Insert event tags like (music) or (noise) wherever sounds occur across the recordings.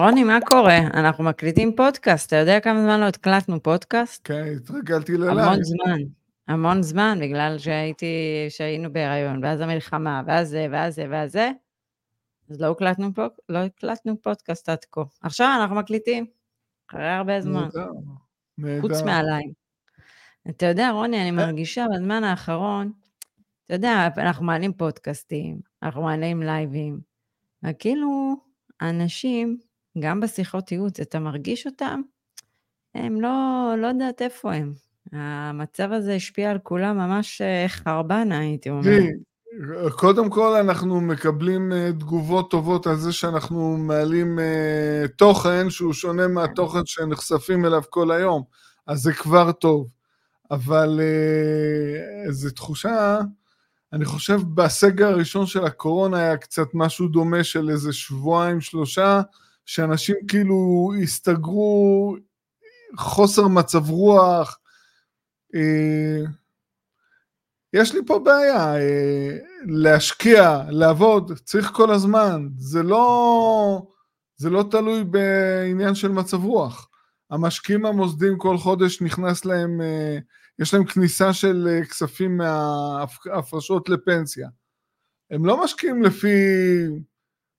רוני, מה קורה? אנחנו מקליטים פודקאסט, אתה יודע כמה זמן לא הקלטנו פודקאסט? כן, התרגלתי ללייב. המון זמן, המון זמן, בגלל שהייתי, שהיינו בהיריון, ואז המלחמה, ואז זה, ואז זה, ואז זה. אז לא הקלטנו, פוק, לא הקלטנו פודקאסט עד כה. עכשיו אנחנו מקליטים, אחרי הרבה זמן. נהדר, נהדר. חוץ מעליי. אתה יודע, רוני, אני מרגישה בזמן האחרון, אתה יודע, אנחנו מעלים פודקאסטים, אנחנו מעלים לייבים, וכאילו, אנשים, גם בשיחות ייעוץ, אתה מרגיש אותם, הם לא, לא יודעת איפה הם. המצב הזה השפיע על כולם ממש אה, חרבנה, הייתי אומרת. תראי, קודם כל אנחנו מקבלים אה, תגובות טובות על זה שאנחנו מעלים אה, תוכן שהוא שונה מהתוכן שנחשפים אליו כל היום, אז זה כבר טוב. אבל זו תחושה, אני חושב בסגר הראשון של הקורונה היה קצת משהו דומה של איזה שבועיים, שלושה, שאנשים כאילו הסתגרו, חוסר מצב רוח. אה, יש לי פה בעיה, אה, להשקיע, לעבוד, צריך כל הזמן, זה לא, זה לא תלוי בעניין של מצב רוח. המשקיעים המוסדיים כל חודש נכנס להם, אה, יש להם כניסה של כספים מההפרשות לפנסיה. הם לא משקיעים לפי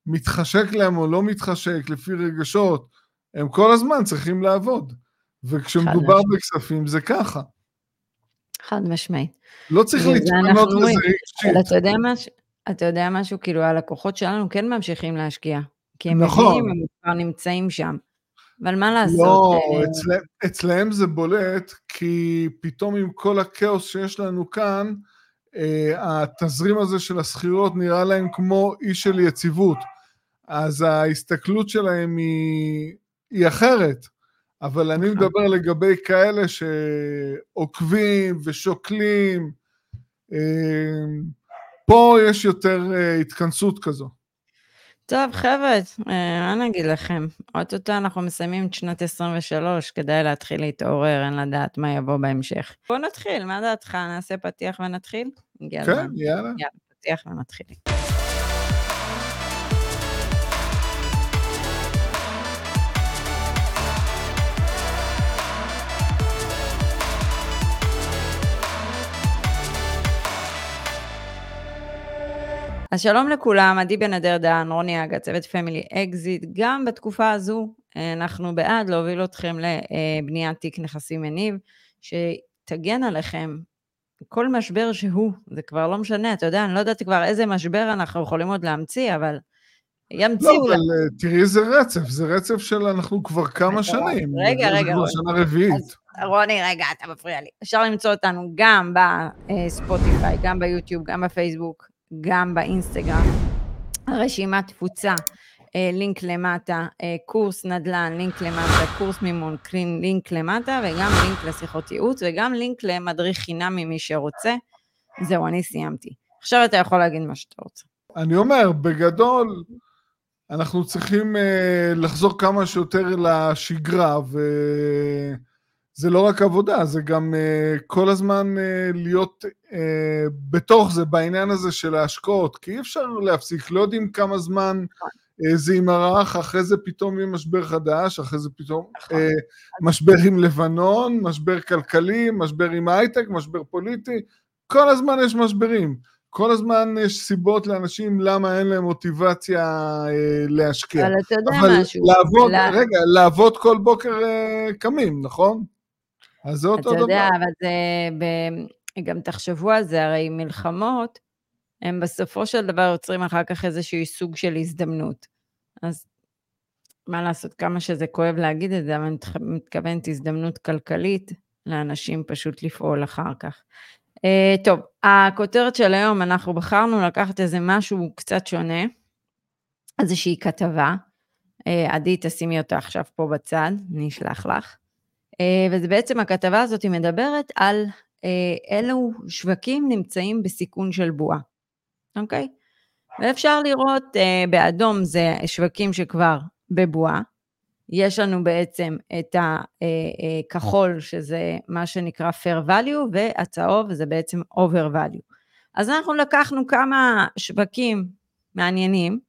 מתחשק להם או לא מתחשק, לפי רגשות, הם כל הזמן צריכים לעבוד. וכשמדובר בכספים זה ככה. חד משמעית. לא צריך להתפנות לזה רגשית. אתה יודע משהו, אתה יודע משהו, כאילו הלקוחות שלנו כן ממשיכים להשקיע. כי הם נכון. מבינים, הם כבר נמצאים שם. אבל מה לעשות? לא, אה, אצלהם, אצלהם זה בולט, כי פתאום עם כל הכאוס שיש לנו כאן, התזרים הזה של השכירות נראה להם כמו אי של יציבות. אז ההסתכלות שלהם היא, היא אחרת. אבל אני נכון. מדבר לגבי כאלה שעוקבים ושוקלים, אה, פה יש יותר אה, התכנסות כזו. טוב, חבר'ה, אה, מה נגיד לכם? אוטוטו אנחנו מסיימים את שנת 23, כדאי להתחיל להתעורר, אין לדעת מה יבוא בהמשך. בוא נתחיל, מה דעתך? נעשה פתיח ונתחיל? כן. יאללה. יאללה, פתיח ונתחיל. אז שלום לכולם, עדי בן אדר דן, רוני אגה, צוות פמילי אקזיט. גם בתקופה הזו אה, אנחנו בעד להוביל אתכם לבניית תיק נכסים מניב, שתגן עליכם כל משבר שהוא, זה כבר לא משנה, אתה יודע, אני לא יודעת כבר איזה משבר אנחנו יכולים עוד להמציא, אבל לא, ימציאו אבל לנו. אה, תראי איזה רצף, זה רצף של אנחנו כבר כמה שנים. רגע, זה רגע, כבר. שנה רביעית. אז רוני, רגע, אתה מפריע לי. אפשר למצוא אותנו גם בספוטיפיי, גם ביוטיוב, גם בפייסבוק, גם באינסטגרם. רשימת תפוצה, אה, לינק למטה, אה, קורס נדל"ן, לינק למטה, קורס מימון, קלין, לינק למטה, וגם לינק לשיחות ייעוץ, וגם לינק למדריך חינם ממי שרוצה. זהו, אני סיימתי. עכשיו אתה יכול להגיד מה שאתה רוצה. אני אומר, בגדול, אנחנו צריכים uh, לחזור כמה שיותר לשגרה, וזה לא רק עבודה, זה גם uh, כל הזמן uh, להיות uh, בתוך זה, בעניין הזה של ההשקעות, כי אי אפשר להפסיק, לא יודעים כמה זמן uh, זה יימרח, אחרי זה פתאום יהיה משבר חדש, אחרי זה פתאום uh. משבר עם לבנון, משבר כלכלי, משבר עם הייטק, משבר פוליטי, כל הזמן יש משברים. כל הזמן יש סיבות לאנשים למה אין להם מוטיבציה אה, להשקיע. אבל אתה יודע אבל משהו. לעבוד, לה- רגע, לעבוד כל בוקר אה, קמים, נכון? אז זה אותו אתה דבר. יודע, אבל זה... ב... גם תחשבו על זה, הרי מלחמות, הם בסופו של דבר יוצרים אחר כך איזשהו סוג של הזדמנות. אז מה לעשות, כמה שזה כואב להגיד את זה, אבל אני מתכ- מתכוונת הזדמנות כלכלית לאנשים פשוט לפעול אחר כך. Uh, טוב, הכותרת של היום, אנחנו בחרנו לקחת איזה משהו קצת שונה, איזושהי כתבה. Uh, עדי, תשימי אותה עכשיו פה בצד, אני אשלח לך. Uh, וזה בעצם, הכתבה הזאת מדברת על uh, אילו שווקים נמצאים בסיכון של בועה, אוקיי? ואפשר לראות uh, באדום זה שווקים שכבר בבועה. יש לנו בעצם את הכחול, שזה מה שנקרא fair value, והצהוב זה בעצם over value. אז אנחנו לקחנו כמה שווקים מעניינים,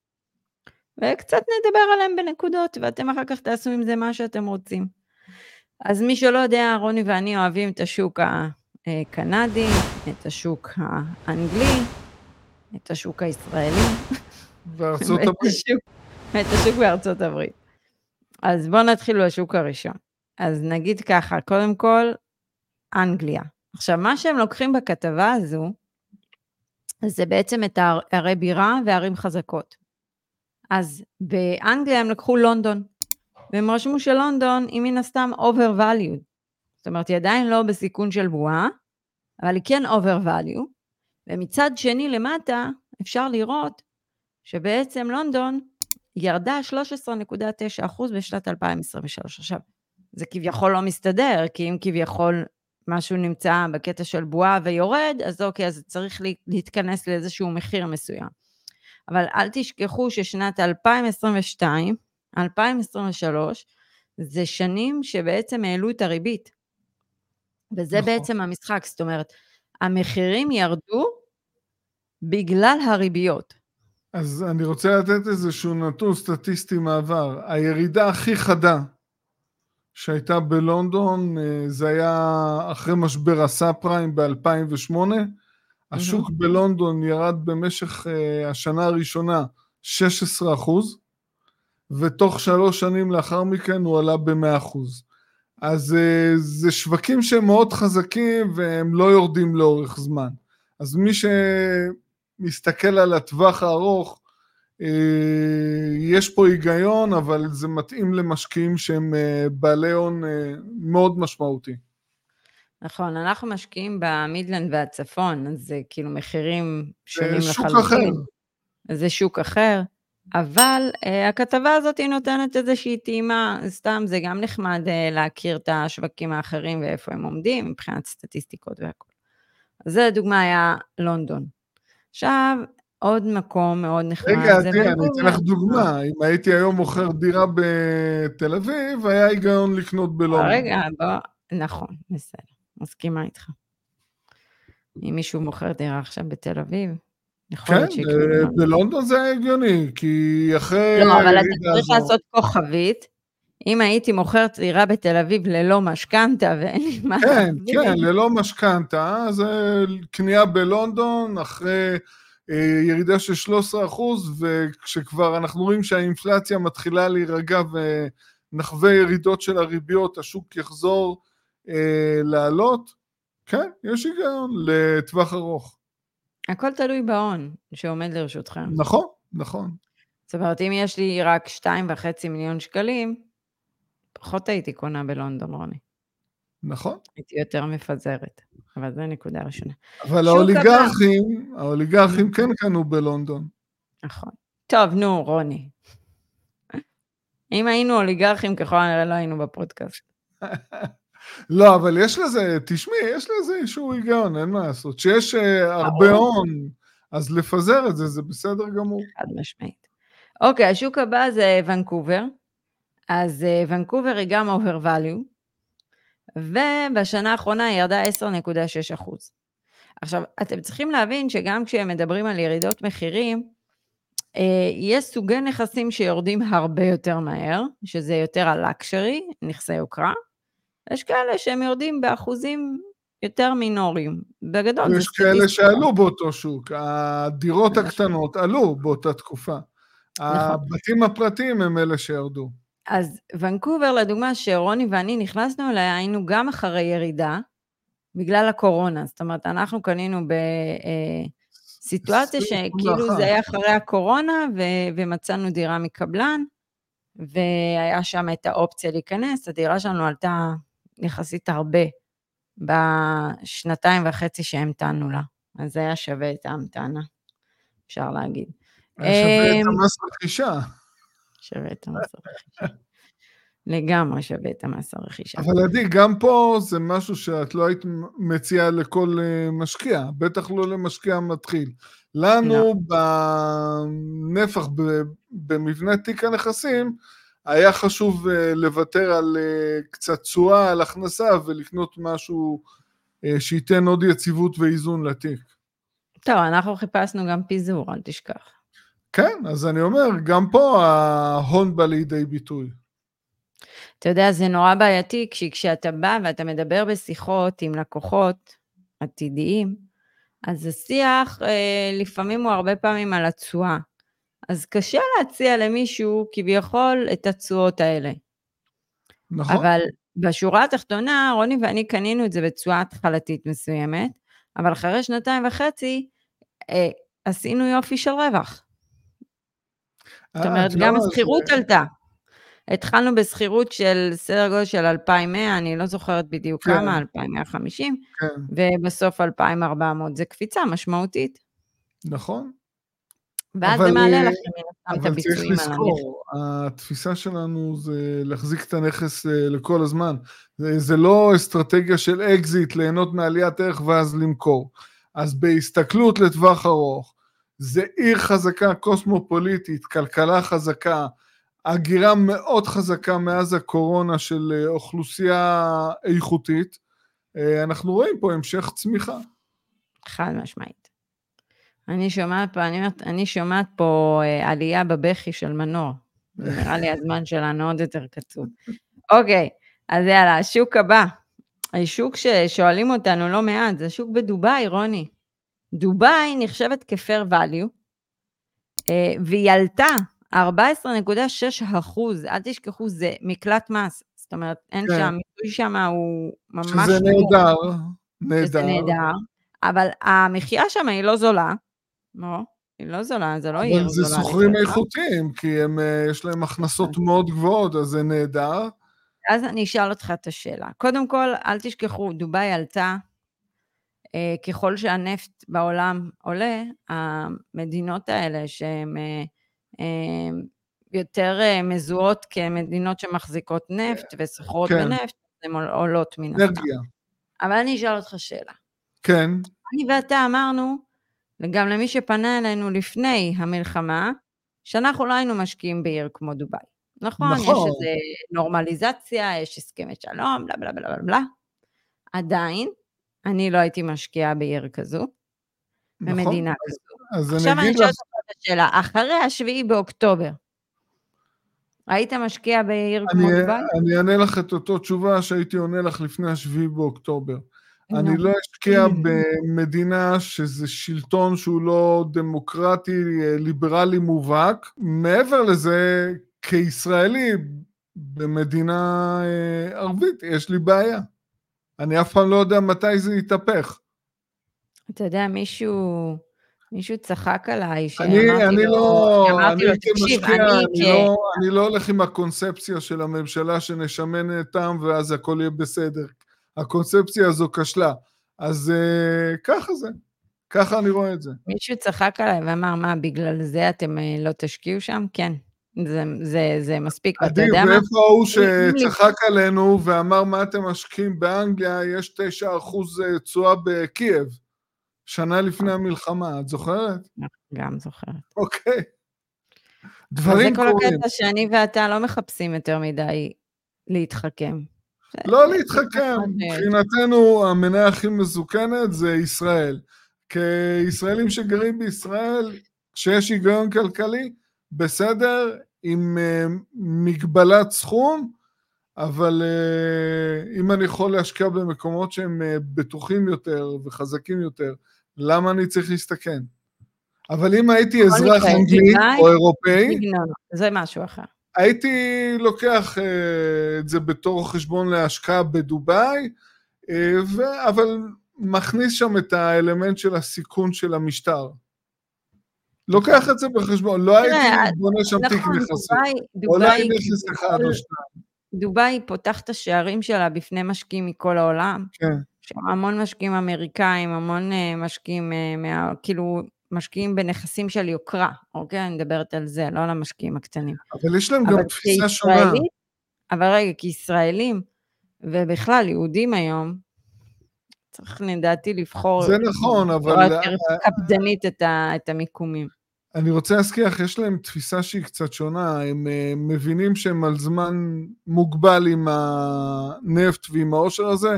וקצת נדבר עליהם בנקודות, ואתם אחר כך תעשו עם זה מה שאתם רוצים. אז מי שלא יודע, רוני ואני אוהבים את השוק הקנדי, את השוק האנגלי, את השוק הישראלי. וארצות (laughs) הברית. את השוק בארצות הברית. אז בואו נתחיל בשוק הראשון. אז נגיד ככה, קודם כל, אנגליה. עכשיו, מה שהם לוקחים בכתבה הזו, זה בעצם את ערי בירה וערים חזקות. אז באנגליה הם לקחו לונדון, והם רשמו שלונדון היא מן הסתם overvalued. זאת אומרת, היא עדיין לא בסיכון של בועה, אבל היא כן overvalue, ומצד שני למטה אפשר לראות שבעצם לונדון ירדה 13.9% בשנת 2023. עכשיו, זה כביכול לא מסתדר, כי אם כביכול משהו נמצא בקטע של בועה ויורד, אז אוקיי, אז צריך להתכנס לאיזשהו מחיר מסוים. אבל אל תשכחו ששנת 2022, 2023, זה שנים שבעצם העלו את הריבית. וזה נכון. בעצם המשחק, זאת אומרת, המחירים ירדו בגלל הריביות. אז אני רוצה לתת איזשהו נתון סטטיסטי מעבר. הירידה הכי חדה שהייתה בלונדון, אה, זה היה אחרי משבר הסאב פריים ב-2008. השוק. בלונדון ירד במשך uh, השנה הראשונה 16 אחוז, ותוך שלוש שנים לאחר מכן הוא עלה ב-100 אחוז. אז uh, זה שווקים שהם מאוד חזקים והם לא יורדים לאורך זמן. אז מי שמסתכל על הטווח הארוך, אה, יש פה היגיון, אבל זה מתאים למשקיעים שהם אה, בעלי הון אה, מאוד משמעותי. נכון, אנחנו משקיעים במידלנד והצפון, אז זה כאילו מחירים שונים לחלוטין. זה שוק אחר. זה שוק אחר, אבל uh, הכתבה הזאת היא נותנת איזושהי טעימה, סתם זה גם נחמד uh, להכיר את השווקים האחרים ואיפה הם עומדים מבחינת סטטיסטיקות והכול. אז זה לדוגמה היה לונדון. עכשיו, עוד מקום מאוד נחמד. רגע, תראה, אני אתן לך דוגמה. אם הייתי היום מוכר דירה בתל אביב, היה היגיון לקנות בלונדון. רגע, בוא, נכון, בסדר, מסכימה איתך. אם מישהו מוכר דירה עכשיו בתל אביב, כן, אה, בלונדון זה הגיוני, כי אחרי... לא, אבל אתה צריך לעשות כוכבית. אם הייתי מוכרת דירה בתל אביב ללא משכנתה ואין לי מה... כן, כן, ללא משכנתה, זה קנייה בלונדון אחרי אה, ירידה של 13 אחוז, וכשכבר אנחנו רואים שהאינפלציה מתחילה להירגע ונחווה ירידות של הריביות, השוק יחזור אה, לעלות, כן, יש היגיון לטווח ארוך. הכל תלוי בהון שעומד לרשותכם. נכון, נכון. זאת אומרת, אם יש לי רק 2.5 מיליון שקלים, פחות הייתי קונה בלונדון, רוני. נכון. הייתי יותר מפזרת. אבל זו נקודה ראשונה. אבל האוליגרכים, האוליגרכים כן קנו בלונדון. נכון. טוב, נו, רוני. אם היינו אוליגרכים, ככל הנראה לא היינו בפודקאסט. (laughs) לא, אבל יש לזה, תשמעי, יש לזה איזשהו היגיון, אין מה לעשות. שיש אה, הרבה הון, אז לפזר את זה, זה בסדר גמור. חד משמעית. אוקיי, השוק הבא זה ונקובר. אז אה, ונקובר היא גם over value, ובשנה האחרונה היא ירדה 10.6 אחוז. עכשיו, אתם צריכים להבין שגם כשהם מדברים על ירידות מחירים, אה, יש סוגי נכסים שיורדים הרבה יותר מהר, שזה יותר הלקשרי, נכסי יוקרה. יש כאלה שהם יורדים באחוזים יותר מינוריים. בגדול יש כאלה שעלו באותו שוק, הדירות הקטנות עלו באותה תקופה. נכון. הבתים הפרטיים הם אלה שירדו. אז ונקובר, לדוגמה, שרוני ואני נכנסנו אליה, היינו גם אחרי ירידה, בגלל הקורונה. זאת אומרת, אנחנו קנינו בסיטואציה אה, שכאילו זה היה אחרי הקורונה, ו- ומצאנו דירה מקבלן, והיה שם את האופציה להיכנס. הדירה שלנו עלתה יחסית הרבה בשנתיים וחצי שהמתנו לה. אז זה היה שווה את ההמתנה, אפשר להגיד. היה שווה את אמ, המס רכישה. שווה את המס הרכישה. לגמרי שווה את המס הרכישה. אבל עדי, גם פה זה משהו שאת לא היית מציעה לכל אה, משקיע, בטח לא למשקיע מתחיל. לנו לא. בנפח, במבנה תיק הנכסים, היה חשוב אה, לוותר על אה, קצת תשואה, על הכנסה, ולקנות משהו שייתן עוד יציבות ואיזון לתיק. טוב, אנחנו חיפשנו גם פיזור, אל תשכח. כן, אז אני אומר, גם פה ההון בא לידי ביטוי. אתה יודע, זה נורא בעייתי, כי כשאתה בא ואתה מדבר בשיחות עם לקוחות עתידיים, אז השיח אה, לפעמים הוא הרבה פעמים על התשואה. אז קשה להציע למישהו כביכול את התשואות האלה. נכון. אבל בשורה התחתונה, רוני ואני קנינו את זה בתשואה התחלתית מסוימת, אבל אחרי שנתיים וחצי אה, עשינו יופי של רווח. זאת אה, אומרת, את גם לא- השכירות זה- עלתה. התחלנו בשכירות של סדר גודל של 2,100, אני לא זוכרת בדיוק כן. כמה, 2,150, כן, ובסוף 2,400. זה קפיצה משמעותית. נכון. ואז אבל, זה מעלה אה, לכם הסתם את אבל צריך הביצועים על המחיר. לזכור, התפיסה שלנו זה להחזיק את הנכס אה, לכל הזמן. זה, זה לא אסטרטגיה של אקזיט, ליהנות מעליית ערך ואז למכור. אז בהסתכלות לטווח ארוך, זה עיר חזקה, קוסמופוליטית, כלכלה חזקה, הגירה מאוד חזקה מאז הקורונה של אה, אוכלוסייה איכותית. אה, אנחנו רואים פה המשך צמיחה. חד משמעית. אני שומעת פה, אני אני שומעת פה אה, עלייה בבכי של מנור. נראה לי הזמן שלנו עוד יותר קצוב. אוקיי, אז יאללה, השוק הבא. השוק ששואלים אותנו לא מעט, זה שוק בדובאי, רוני. דובאי נחשבת כפייר value, אה, והיא עלתה 14.6 אחוז, אל תשכחו, זה מקלט מס. זאת אומרת, אין כן. שם, מיסוי שם הוא ממש... שזה נמוך. נהדר, שזה נהדר. נהדר, אבל המחיה שם היא לא זולה. לא, היא לא זולה, זה לא עיר אבל זה זולה. סוחרים בכלל. איכותיים, כי הם, אה, יש להם הכנסות מאוד גבוהות, אז זה נהדר. אז אני אשאל אותך את השאלה. קודם כל, אל תשכחו, דובאי עלתה, אה, ככל שהנפט בעולם עולה, המדינות האלה שהן אה, אה, יותר אה, מזוהות כמדינות שמחזיקות נפט וסוחרות כן. בנפט, הן עול- עולות מן הסתם. אבל אני אשאל אותך שאלה. כן, אני ואתה אמרנו, וגם למי שפנה אלינו לפני המלחמה, שאנחנו לא היינו משקיעים בעיר כמו דובאי. נכון, יש נכון. איזו נורמליזציה, יש הסכמי שלום, בלה בלה בלה בלה בלה. עדיין, אני לא הייתי משקיעה בעיר כזו, נכון. במדינה כזו. אז עכשיו אני אשאל לך, אותך את השאלה, אחרי השביעי באוקטובר, היית משקיע בעיר כמו אני, דובאי? אני אענה לך את אותו תשובה שהייתי עונה לך לפני השביעי באוקטובר. אני נו. לא אשקיע במדינה שזה שלטון שהוא לא דמוקרטי, אה, ליברלי מובהק. מעבר לזה, כישראלי, במדינה אה, ערבית, יש לי בעיה. אני אף פעם לא יודע מתי זה יתהפך. אתה יודע, מישהו... מישהו צחק עליי, אני, שאמרתי אני לו, לא, שאמרתי אני לו, תקשיב, אני אני, כ... לא, אני לא הולך עם הקונספציה של הממשלה שנשמן אותם ואז הכל יהיה בסדר. הקונספציה הזו כשלה. אז uh, ככה זה, ככה אני רואה את זה. מישהו צחק עליי ואמר, מה, בגלל זה אתם אה, לא תשקיעו שם? כן, זה, זה, זה מספיק, ואתה עדי, יודע מה? ואיפה ההוא שצחק עלינו ואמר מה אתם משקיעים באנגליה, יש 9% תשואה בקייב, שנה לפני המלחמה, את זוכרת? גם זוכרת. אוקיי. אז זה דברים כל קורים. הקטע שאני ואתה לא מחפשים יותר מדי להתחכם. לא להתחכם, זה- מבחינתנו המניה הכי מסוכנת זה ישראל. כישראלים שגרים בישראל, כשיש היגיון כלכלי, בסדר, עם אה, מגבלת סכום, אבל אה, אם אני יכול להשקיע במקומות שהם אה, בטוחים יותר וחזקים יותר, למה אני צריך להסתכן? אבל אם הייתי אזרח אנגלי או אירופאי, זה משהו אחר. הייתי לוקח אה, את זה בתור חשבון להשקעה בדובאי, אה, ו- אבל מכניס שם את האלמנט של הסיכון של המשטר. לוקח את זה בחשבון, לא הייתי בונה שם תיק נכון, נכסים. דובאי, אולי נכס אחד או שניים. דובאי פותח את השערים שלה בפני משקיעים מכל העולם. כן. המון משקיעים אמריקאים, המון אה, משקיעים, מה, כאילו, משקיעים בנכסים של יוקרה, אוקיי? אני מדברת על זה, לא על המשקיעים הקטנים. אבל יש להם גם אבל תפיסה שונה. אבל רגע, כישראלים, ובכלל יהודים היום, צריך לדעתי לבחור זה נכון, אבל בצורה יותר קפדנית את, ה, את המיקומים. אני רוצה להזכיר לך, יש להם תפיסה שהיא קצת שונה, הם אה, מבינים שהם על זמן מוגבל עם הנפט ועם העושר הזה,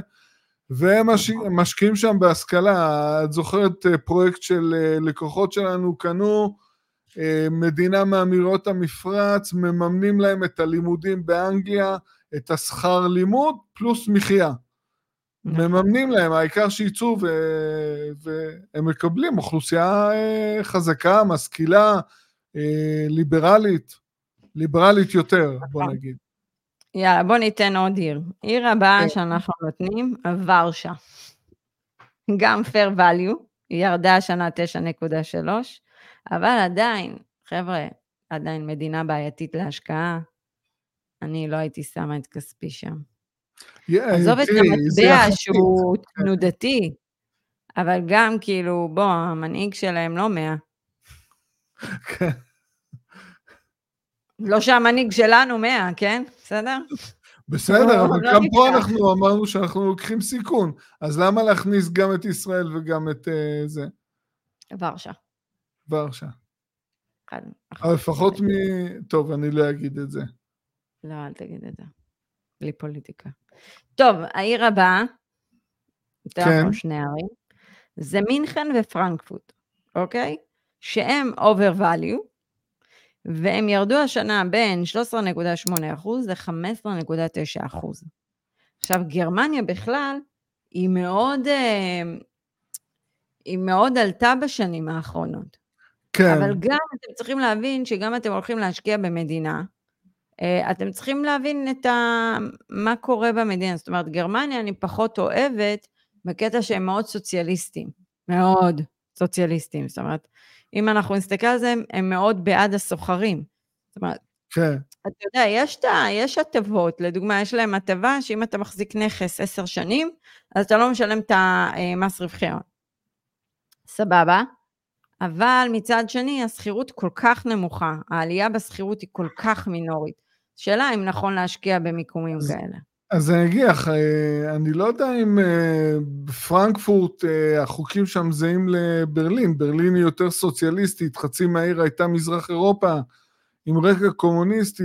והם מש... משקיעים שם בהשכלה. את זוכרת אה, פרויקט של אה, לקוחות שלנו קנו אה, מדינה מאמירות המפרץ, מממנים להם את הלימודים באנגליה, את השכר לימוד, פלוס מחיה. מממנים להם, העיקר שיצאו ו- והם מקבלים אוכלוסייה חזקה, משכילה, ליברלית, ליברלית יותר, בוא נכון. נגיד. יאללה, בוא ניתן עוד עיר. עיר הבאה כן. שאנחנו נותנים, ורשה. גם fair value, היא ירדה השנה 9.3, אבל עדיין, חבר'ה, עדיין מדינה בעייתית להשקעה. אני לא הייתי שמה את כספי שם. יא, עזוב את תראי, זה המטבע. שהוא כן. תנודתי, אבל גם כאילו, בוא, המנהיג שלהם לא 100. כן. לא שהמנהיג שלנו 100, כן? בסדר? בסדר, לא, אבל לא גם פה. אנחנו אמרנו שאנחנו לוקחים סיכון, אז למה להכניס גם את ישראל וגם את אה, זה, ורשה. ורשה? אחד. אבל לפחות מ... טוב, אני לא אגיד את זה. לא, אל תגיד את זה. בלי פוליטיקה. טוב, העיר הבאה, יותר כן. שני ערים, זה מינכן ופרנקפורט, אוקיי? שהם over value, והם ירדו השנה בין 13.8% ל-15.9%. עכשיו, גרמניה בכלל, היא מאוד, אה, היא מאוד עלתה בשנים האחרונות. כן, אבל גם אתם צריכים להבין שגם אתם הולכים להשקיע במדינה, אה, אתם צריכים להבין את ה... מה קורה במדינה. זאת אומרת, גרמניה אני פחות אוהבת בקטע שהם מאוד סוציאליסטים. מאוד סוציאליסטים. זאת אומרת, אם אנחנו נסתכל על זה, הם, מאוד בעד הסוחרים. זאת אומרת, כן, אתה יודע, יש, יש הטבות, לדוגמה, יש להם הטבה שאם אתה מחזיק נכס עשר שנים, אז אתה לא משלם את המס רווחי הון. סבבה, אבל מצד שני, השכירות כל כך נמוכה, העלייה בשכירות היא כל כך מינורית. שאלה אם נכון להשקיע במיקומים אז- כאלה. אז אני אגיד לך, אה, אני לא יודע אם אה, בפרנקפורט אה, החוקים שם זהים לברלין, ברלין היא יותר סוציאליסטית, חצי מהעיר הייתה מזרח אירופה עם רקע קומוניסטי,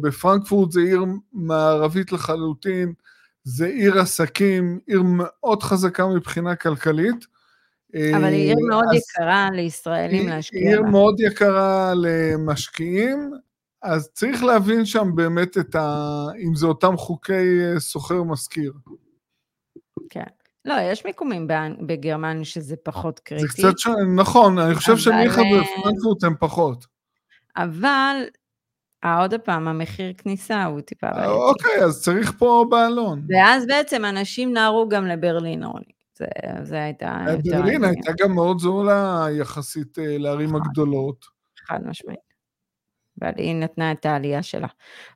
בפרנקפורט זה עיר מערבית לחלוטין, זה עיר עסקים, עיר מאוד חזקה מבחינה כלכלית. אבל היא עיר מאוד יקרה לישראלים היא להשקיע עיר בה. מאוד יקרה למשקיעים, אז צריך להבין שם באמת את ה... אם זה אותם חוקי אה, סוחר משכיר. כן. לא, יש מיקומים בגרמניה שזה פחות זה קריטי, קצת ש... נכון, אני חושב אבל, שמיכה אה, ופרנקפורט הם פחות. אבל אה, עוד פעם, המחיר כניסה הוא טיפה אה, בעייתי. אוקיי, אז צריך פה בעלון. ואז בעצם אנשים נהרו גם לברלין, רוני. זה, זה הייתה אה, ברלין הייתה גם מאוד זולה יחסית אה, לערים נכון. הגדולות. חד משמעית. אבל היא נתנה את העלייה שלה.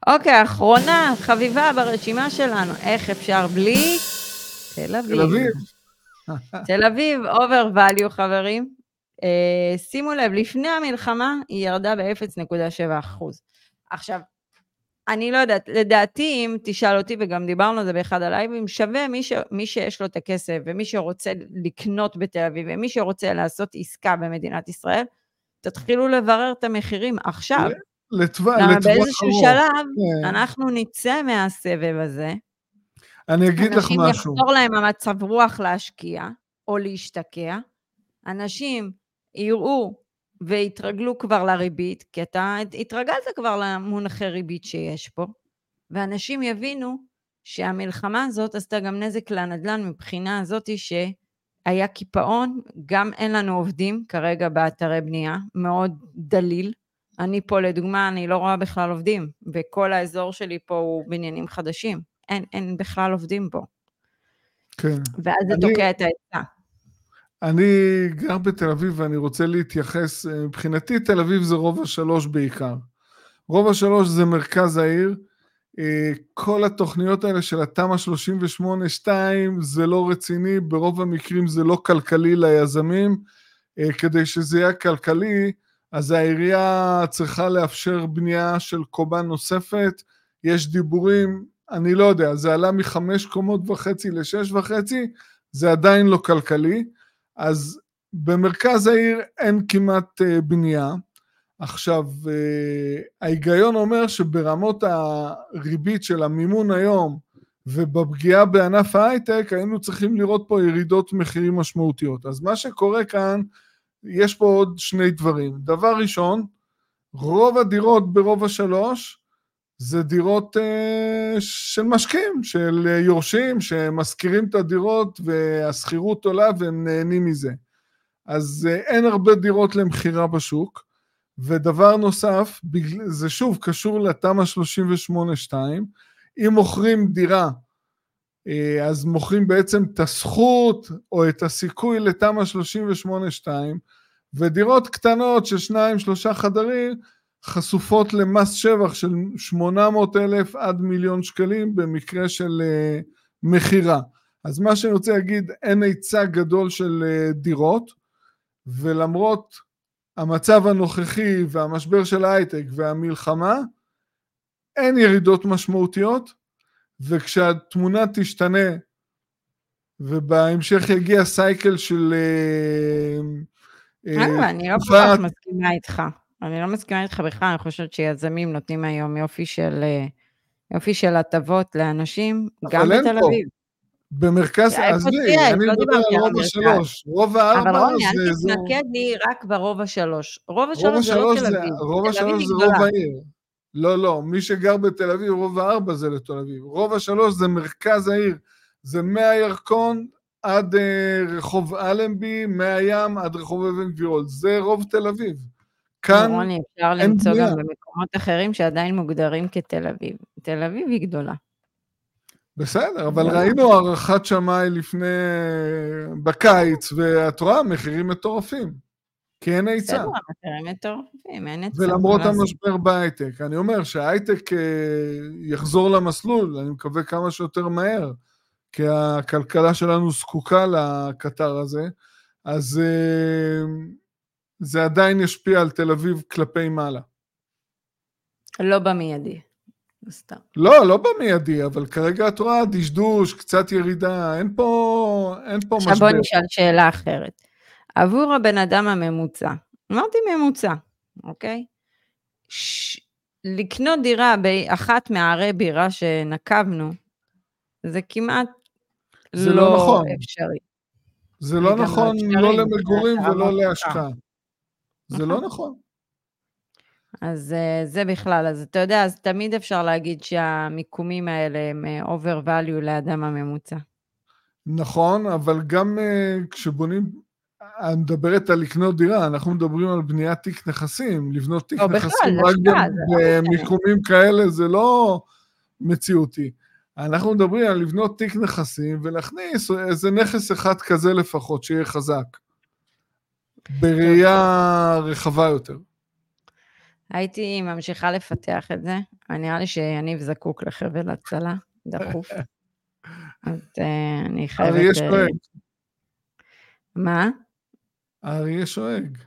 אוקיי, אחרונה, חביבה ברשימה שלנו, איך אפשר בלי תל אביב. תל אביב. (laughs) תל אביב, over value, חברים. Uh, שימו לב, לפני המלחמה היא ירדה ב-0.7%. עכשיו, אני לא יודעת, לדעתי, אם תשאל אותי, וגם דיברנו על זה באחד הלייבים, שווה מי, ש... מי שיש לו את הכסף, ומי שרוצה לקנות בתל אביב, ומי שרוצה לעשות עסקה במדינת ישראל, תתחילו לברר את המחירים עכשיו. לטווח למה לטווח באיזשהו ארוך. שלב, כן. אנחנו נצא מהסבב הזה, אני אגיד לך אנשים משהו. יחזור להם המצב רוח להשקיע או להשתקע, אנשים יראו ויתרגלו כבר לריבית, כי אתה התרגלת כבר למונחי ריבית שיש פה, ואנשים יבינו שהמלחמה הזאת עשתה גם נזק לנדל"ן מבחינה הזאת שהיה קיפאון, גם אין לנו עובדים כרגע באתרי בנייה, מאוד דליל. אני פה לדוגמה, אני לא רואה בכלל עובדים, וכל האזור שלי פה הוא בניינים חדשים. אין, אין בכלל עובדים פה. כן. ואז זה תוקע את ההיצע. אני גר בתל אביב ואני רוצה להתייחס, אה, מבחינתי תל אביב זה רובע שלוש בעיקר. רובע שלוש זה מרכז העיר, אה, כל התוכניות האלה של התמ"א 38-2 זה לא רציני, ברוב המקרים זה לא כלכלי ליזמים, אה, כדי שזה יהיה כלכלי, אז העירייה צריכה לאפשר בנייה של קומה נוספת, יש דיבורים, אני לא יודע, זה עלה מחמש קומות וחצי לשש וחצי, זה עדיין לא כלכלי, אז במרכז העיר אין כמעט אה, בנייה. עכשיו, אה, ההיגיון אומר שברמות הריבית של המימון היום ובפגיעה בענף ההייטק היינו צריכים לראות פה ירידות מחירים משמעותיות. אז מה שקורה כאן, יש פה עוד שני דברים. דבר ראשון, רוב הדירות ברובע שלוש זה דירות uh, של משקיעים, של יורשים, שמשכירים את הדירות והשכירות עולה והם נהנים מזה. אז uh, אין הרבה דירות למכירה בשוק. ודבר נוסף, זה שוב קשור לתמ"א 38-2, אם מוכרים דירה, אה, אז מוכרים בעצם את הזכות או את הסיכוי לתמ"א 38-2, ודירות קטנות של שניים, שלושה חדרים, חשופות למס שבח של 800 אלף עד מיליון שקלים במקרה של uh, מכירה. אז מה שאני רוצה להגיד, אין היצע גדול של uh, דירות, ולמרות המצב הנוכחי והמשבר של ההייטק והמלחמה, אין ירידות משמעותיות, וכשהתמונה תשתנה ובהמשך יגיע סייקל של... אה, אה, אני לא כל כך מסכימה איתך. אני לא מסכימה איתך בכלל, אני חושבת שיזמים נותנים היום יופי של אה, יופי של הטבות לאנשים, גם בתל אביב. במרכז, עזבי, אני לא מדבר על רובע שלוש, רובע ארבע זה... אבל רוני, אל תתנקד לי רק ברובע שלוש. רובע שלוש זה לא תל אביב. רובע שלוש זה רובע העיר. לא, לא, מי שגר בתל אביב, רובע ארבע זה לתל אביב. רובע שלוש זה מרכז העיר. זה מהירקון עד אה, רחוב אלנבי, מהים עד רחוב אבן גבירול. זה רוב תל אביב. כאן רוני, אפשר למצוא גם במקומות אחרים שעדיין מוגדרים כתל אביב. תל אביב היא גדולה. בסדר, אבל ראינו הערכת שמאי לפני, בקיץ, ואת רואה, מחירים מטורפים. כי אין היצע. בסדר, מחירים מטורפים, אין היצע. ולמרות המשבר בהייטק. אני אומר שההייטק אה, יחזור למסלול, אני מקווה כמה שיותר מהר, כי הכלכלה שלנו זקוקה לקטר הזה, אז אה, זה עדיין ישפיע על תל אביב כלפי מעלה. לא במיידי. סתם. לא, לא במיידי, אבל כרגע את רואה דשדוש, קצת ירידה, אין פה, אין פה עכשיו משבר. עכשיו בוא נשאל שאלה אחרת. עבור הבן אדם הממוצע, אמרתי ממוצע, אוקיי? ש... לקנות דירה באחת מערי בירה שנקבנו, זה כמעט זה לא, לא נכון. אפשרי. זה לא נכון, לא למגורים ולא להשקעה. זה לא נכון. אז אה, זה בכלל, אז אתה יודע, אז תמיד אפשר להגיד שהמיקומים האלה הם אה, value לאדם הממוצע. נכון, אבל גם uh, כשבונים, מדברת על לקנות דירה, אנחנו מדברים על בניית תיק נכסים, לבנות תיק לא, נכסים בכלל, רק לא במיקומים כאלה זה לא מציאותי. אנחנו מדברים על לבנות תיק נכסים ולהכניס איזה נכס אחד כזה לפחות, שיהיה חזק. בראייה רחבה יותר. הייתי ממשיכה לפתח את זה, נראה לי שיניב זקוק לחבל הצלה, דחוף. (laughs) אז uh, אני חייבת... אריה שואג. מה? אריה שואג.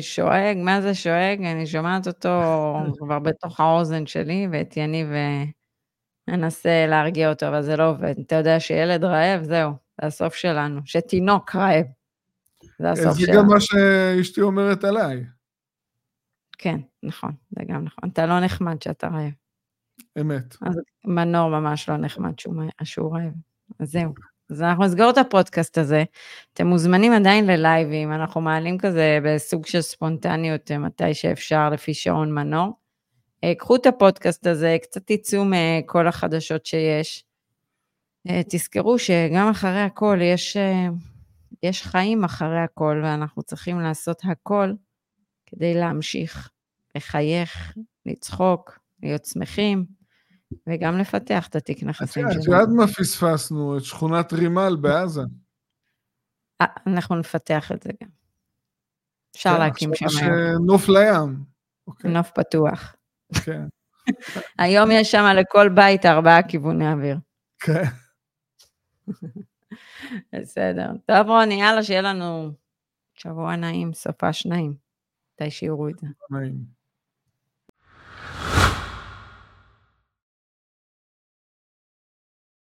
שואג, מה זה שואג? אני שומעת אותו (laughs) כבר בתוך האוזן שלי, ואת יניב אנסה להרגיע אותו, אבל זה לא עובד. אתה יודע שילד רעב, זהו, זה הסוף שלנו. שתינוק רעב, זה הסוף שלנו. זה גם מה שאשתי אומרת עליי. כן, נכון, זה גם נכון. אתה לא נחמד שאתה רעב. אמת. אז מנור ממש לא נחמד שהוא רעב. אז זהו. אז אנחנו נסגור את הפודקאסט הזה. אתם מוזמנים עדיין ללייבים, אנחנו מעלים כזה בסוג של ספונטניות מתי שאפשר לפי שעון מנור. אה, קחו את הפודקאסט הזה, קצת תצאו מכל החדשות שיש. אה, תזכרו שגם אחרי הכל יש, אה, יש חיים אחרי הכל, ואנחנו צריכים לעשות הכל כדי להמשיך לחייך, לצחוק, להיות שמחים, וגם לפתח את התיק נכסים שלנו. את יודעת מה פספסנו? את שכונת רימל בעזה. אה, אנחנו נפתח את זה גם. אפשר כן, להקים שם היום. נוף לים. אוקיי. נוף פתוח. כן. (laughs) היום יש שם לכל בית ארבעה כיווני אוויר. כן. (laughs) בסדר. טוב רוני, יאללה, שיהיה לנו שבוע נעים, סופה שניים. מתי שיראו את זה.